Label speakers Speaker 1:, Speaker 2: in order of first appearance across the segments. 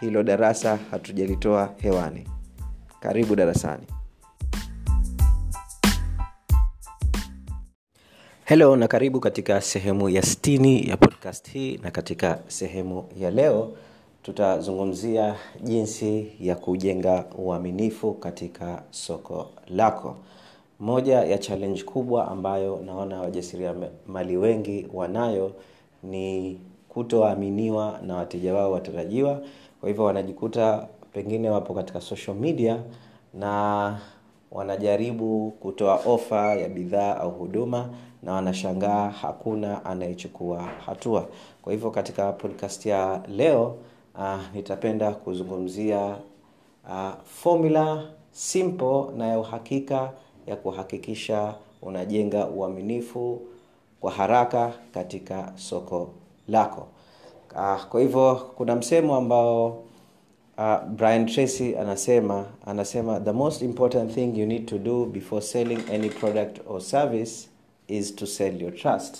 Speaker 1: hilo darasa hatujalitoa hewani. Karibu darasani. Helo na karibu katika sehemu ya 60 ya podcast hii na katika sehemu ya leo tutazungumzia jinsi ya kujenga uaminifu katika soko lako. Moja ya challenge kubwa ambayo naona wajasiriamali wengi wanayo ni kutoaminiwa na wateja wao watarajiwa kwa hivyo wanajikuta pengine wapo katika social media na wanajaribu kutoa ofa ya bidhaa au huduma na wanashangaa hakuna anayechukua hatua. Kwa hivyo katika podcast ya leo uh, nitapenda kuzungumzia uh, formula simple na ya uhakika ya kuhakikisha unajenga uaminifu kwa haraka katika soko lako uh, kwa hivyo kuna msemo ambao uh, brian tracy anasema anasema the most important thing you need to do before selling any product or service is to sell your trust.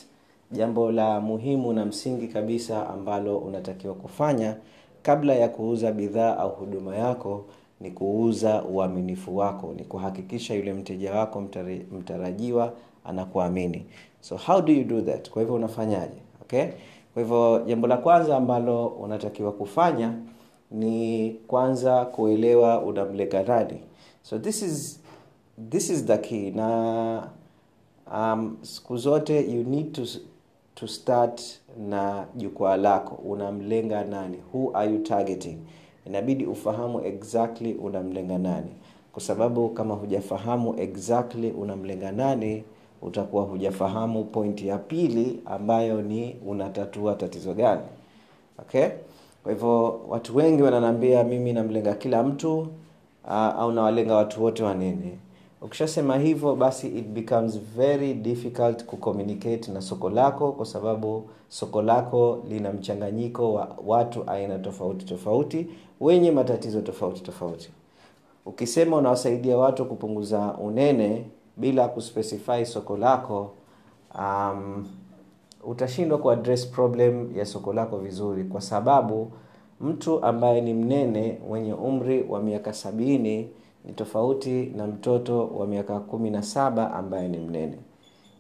Speaker 1: Jambo la muhimu na msingi kabisa ambalo unatakiwa kufanya kabla ya kuuza bidhaa au huduma yako ni kuuza uaminifu wako ni kuhakikisha yule mteja wako mtari, mtarajiwa anakuamini. So how do you do that? Kwa hivyo unafanyaje? Okay kwa hivyo jambo la kwanza ambalo unatakiwa kufanya ni kwanza kuelewa unamlenga nani. So this is this is the key. Na um, siku zote you need to, to start na jukwaa lako. Unamlenga nani? Who are you targeting? Inabidi ufahamu exactly unamlenga nani. Kwa sababu kama hujafahamu exactly unamlenga nani utakuwa hujafahamu pointi ya pili ambayo ni unatatua tatizo gani. Okay? Kwa hivyo watu wengi wananaambia mimi namlenga kila mtu uh, au nawalenga watu wote wanene ukishasema hivyo basi it becomes very difficult kucommunicate na soko lako kwa sababu soko lako lina mchanganyiko wa watu aina tofauti tofauti wenye matatizo tofauti tofauti. Ukisema unawasaidia watu kupunguza unene bila kuspecify soko lako um, utashindwa kuaddress problem ya soko lako vizuri kwa sababu mtu ambaye ni mnene mwenye umri wa miaka sabini ni tofauti na mtoto wa miaka kumi na saba ambaye ni mnene.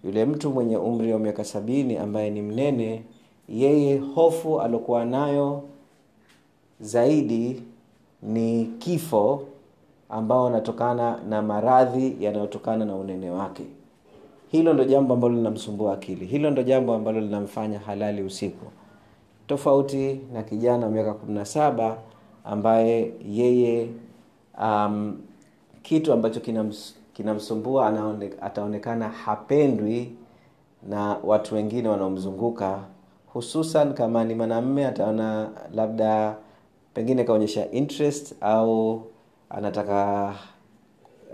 Speaker 1: Yule mtu mwenye umri wa miaka sabini ambaye ni mnene yeye hofu aliokuwa nayo zaidi ni kifo ambao wanatokana na maradhi yanayotokana na unene wake. Hilo ndo jambo ambalo linamsumbua akili. Hilo ndo jambo ambalo linamfanya halali usiku. Tofauti na kijana wa miaka kumi na saba ambaye yeye um, kitu ambacho kinams, kinamsumbua anaone, ataonekana hapendwi na watu wengine wanaomzunguka hususan kama ni mwanamme ataona labda pengine kaonyesha interest au anataka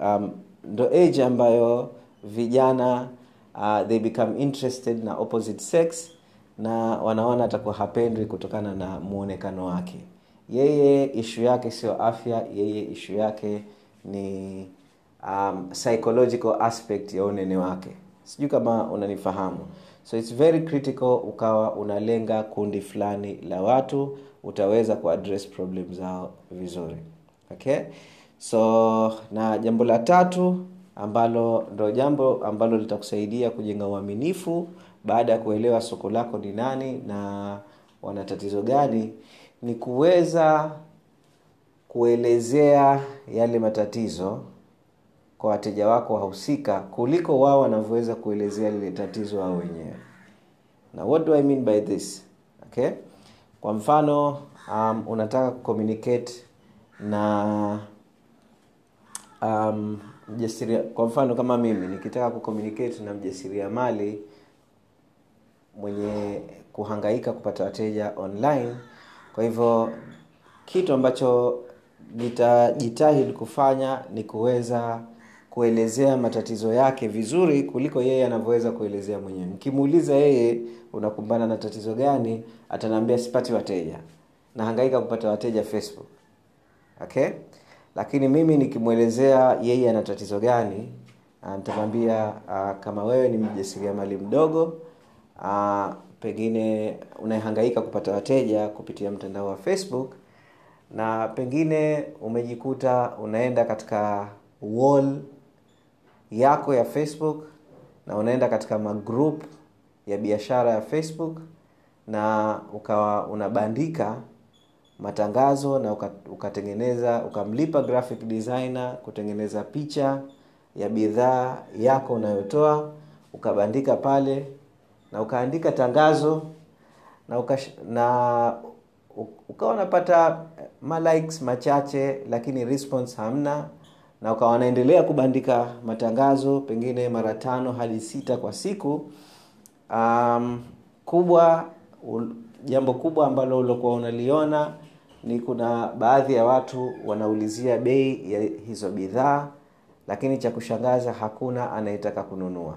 Speaker 1: um, ndo age ambayo vijana uh, they become interested na opposite sex na wanaona atakuwa hapendwi kutokana na mwonekano wake. Yeye ishu yake sio afya yeye ishu yake ni um, psychological aspect ya unene wake. Sijui kama unanifahamu. So its very critical ukawa unalenga kundi fulani la watu utaweza kuaddress problem zao vizuri okay? So na jambo la tatu ambalo ndo jambo ambalo litakusaidia kujenga uaminifu baada ya kuelewa soko lako ni nani na wana tatizo gani ni kuweza kuelezea yale matatizo kwa wateja wako wahusika kuliko wao wanavyoweza kuelezea lile tatizo wao wenyewe. Na what do i mean by this? Okay? Kwa mfano um, unataka kucommunicate na um, mjasiria kwa mfano kama mimi nikitaka kucommunicate na mjasiriamali mwenye kuhangaika kupata wateja online kwa hivyo kitu ambacho nitajitahidi kufanya ni kuweza kuelezea matatizo yake vizuri kuliko yeye anavyoweza kuelezea mwenyewe. Mkimuuliza yeye unakumbana na tatizo gani? Atanaambia sipati wateja. Nahangaika kupata wateja facebook okay? Lakini mimi nikimwelezea yeye ana tatizo gani nitamwambia uh, kama wewe ni mjasiriamali mdogo a, pengine unahangaika kupata wateja kupitia mtandao wa facebook na pengine umejikuta unaenda katika wall yako ya facebook na unaenda katika magroup ya biashara ya facebook na ukawa unabandika matangazo na ukatengeneza ukamlipa graphic designer kutengeneza picha ya bidhaa yako unayotoa ukabandika pale na ukaandika tangazo na ukash, na ukawa unapata malikes machache lakini response hamna na ukawa wanaendelea kubandika matangazo pengine mara tano hadi sita kwa siku um, kubwa u, jambo kubwa ambalo ulokuwa unaliona ni kuna baadhi ya watu wanaulizia bei ya hizo bidhaa lakini cha kushangaza hakuna anayetaka kununua.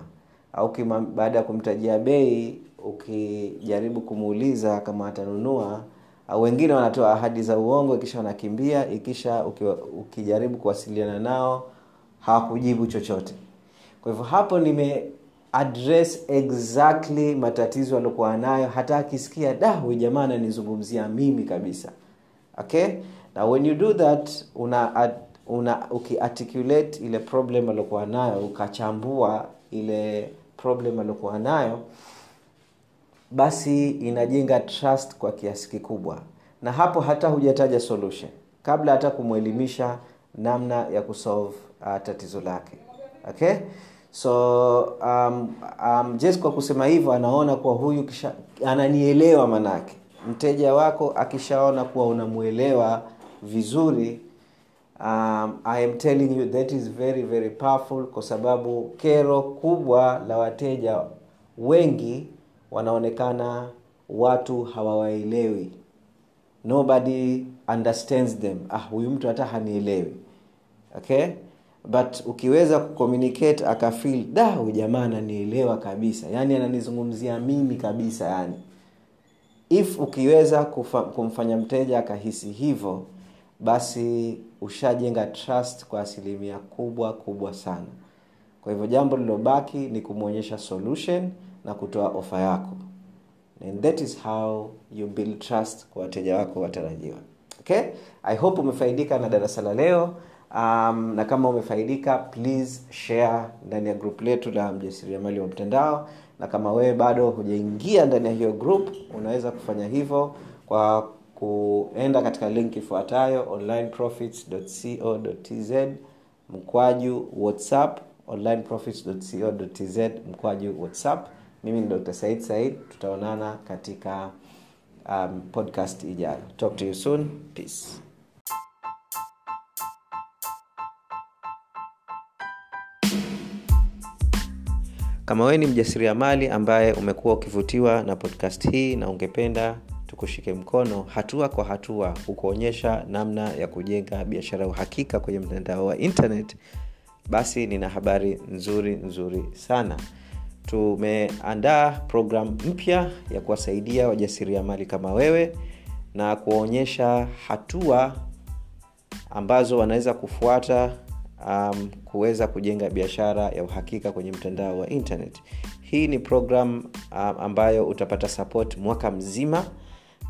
Speaker 1: Au baada ya kumtajia bei ukijaribu kumuuliza kama atanunua au wengine wanatoa ahadi za uongo ikisha wanakimbia ikisha ukijaribu kuwasiliana nao hawakujibu chochote. Kwa hivyo hapo nime address exactly matatizo aliokuwa nayo hata akisikia da huyu jamaa ananizungumzia mimi kabisa okay? Na when you do that una, una ukiarticulate ile problem aliokuwa nayo ukachambua ile problem aliokuwa nayo basi inajenga trust kwa kiasi kikubwa. Na hapo hata hujataja solution. Kabla hata kumwelimisha namna ya kusolve uh, tatizo lake. Okay? So um, um, just kwa kusema hivyo anaona kuwa huyu kisha ananielewa manake mteja wako akishaona kuwa unamwelewa vizuri um, i am telling you that is very very powerful kwa sababu kero kubwa la wateja wengi wanaonekana watu hawawaelewi. Nobody understands them. Ah huyu mtu hata hanielewi. Okay? But ukiweza kucommunicate akafil da huyu jamaa ananielewa kabisa. Yani ananizungumzia mimi kabisa yani if ukiweza kufa, kumfanya mteja akahisi hivyo basi ushajenga trust kwa asilimia kubwa kubwa sana. Kwa hivyo jambo lilobaki ni kumwonyesha solution na kutoa ofa yako. And that is how you build trust kwa wateja wako watarajiwa. Okay? I hope umefaidika na darasa la leo. Um, na kama umefaidika please share ndani ya group letu la mjasiriamali wa mtandao na kama wewe bado hujaingia ndani ya hiyo group unaweza kufanya hivyo kwa kuenda katika link ifuatayo onlineprofits.co.tz mkwaju whatsapp onlineprofits.co.tz mkwaju whatsapp. Mimi ni dr said said tutaonana katika um, podcast ijayo. Talk to you soon. Peace kama wewe ni mjasiriamali ambaye umekuwa ukivutiwa na podcast hii na ungependa tukushike mkono hatua kwa hatua kukuonyesha namna ya kujenga biashara ya uhakika kwenye mtandao wa internet basi nina habari nzuri nzuri sana. Tumeandaa programu mpya ya kuwasaidia wajasiriamali kama wewe na kuwaonyesha hatua ambazo wanaweza kufuata um, kuweza kujenga biashara ya uhakika kwenye mtandao wa internet. Hii ni program um, ambayo utapata support mwaka mzima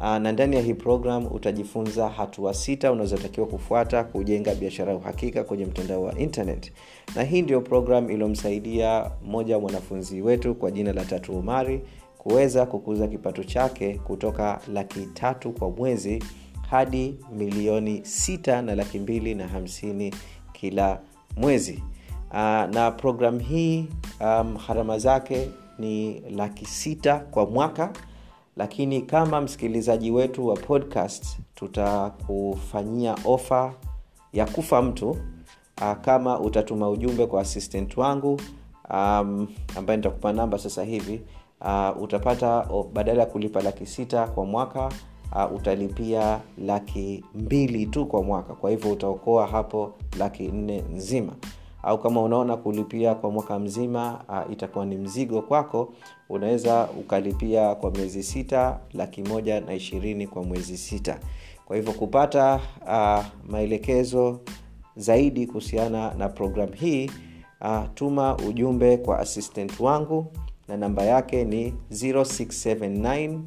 Speaker 1: uh, na ndani ya hii program utajifunza hatua sita unazotakiwa kufuata kujenga biashara ya uhakika kwenye mtandao wa internet. Na hii ndio program iliyomsaidia mmoja wa mwanafunzi wetu kwa jina la tatu umari kuweza kukuza kipato chake kutoka laki tatu kwa mwezi hadi milioni sita na laki mbili na hamsini kila mwezi. Uh, na programu hii um, harama zake ni laki sita kwa mwaka. Lakini kama msikilizaji wetu wa podcast tutakufanyia ofa ya kufa mtu. Uh, kama utatuma ujumbe kwa assistant wangu um, ambaye nitakupa namba sasa hivi uh, utapata badala ya kulipa laki sita kwa mwaka uh, utalipia laki mbili tu kwa mwaka. Kwa hivyo utaokoa hapo laki nne nzima. Au kama unaona kulipia kwa mwaka mzima uh, itakuwa ni mzigo kwako unaweza ukalipia kwa miezi sita laki moja na ishirini kwa mwezi sita. Kwa hivyo kupata uh, maelekezo zaidi kuhusiana na programu hii uh, tuma ujumbe kwa assistant wangu na namba yake ni 0679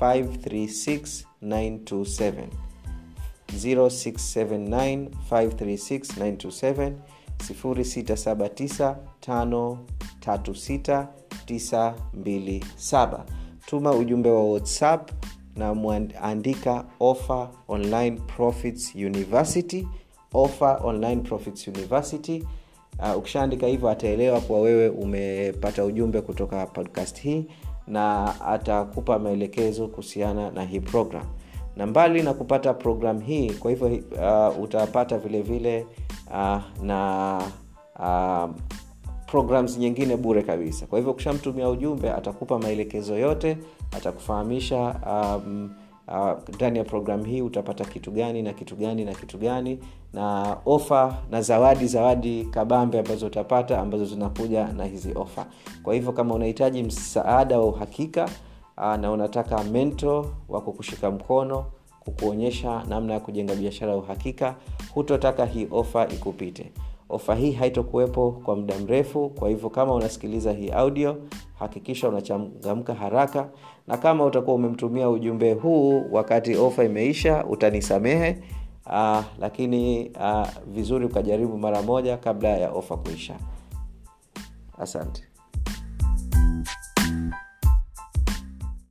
Speaker 1: 536 927 0679 536 927 tuma ujumbe wa whatsapp na mwandika offer online profits university offer online profits university. Uh, ukishaandika hivyo ataelewa kuwa wewe umepata ujumbe kutoka podcast hii na atakupa maelekezo kuhusiana na hii program. Na mbali na kupata program hii kwa hivyo uh, utapata vile vile uh, na uh, programs nyingine bure kabisa. Kwa hivyo ukishamtumia ujumbe atakupa maelekezo yote atakufahamisha um, ndani uh, ya programu hii utapata kitu gani na kitu gani na kitu gani. Na ofa na zawadi zawadi kabambe ambazo utapata ambazo zinakuja na hizi ofa. Kwa hivyo kama unahitaji msaada wa uhakika uh, na unataka mento wa kukushika mkono kukuonyesha namna ya kujenga biashara ya uhakika hutotaka hii ofa ikupite ofa hii haitokuwepo kwa muda mrefu kwa hivyo kama unasikiliza hii audio hakikisha unachangamka haraka na kama utakuwa umemtumia ujumbe huu wakati ofa imeisha utanisamehe uh, lakini uh, vizuri ukajaribu mara moja kabla ya ofa kuisha. Asante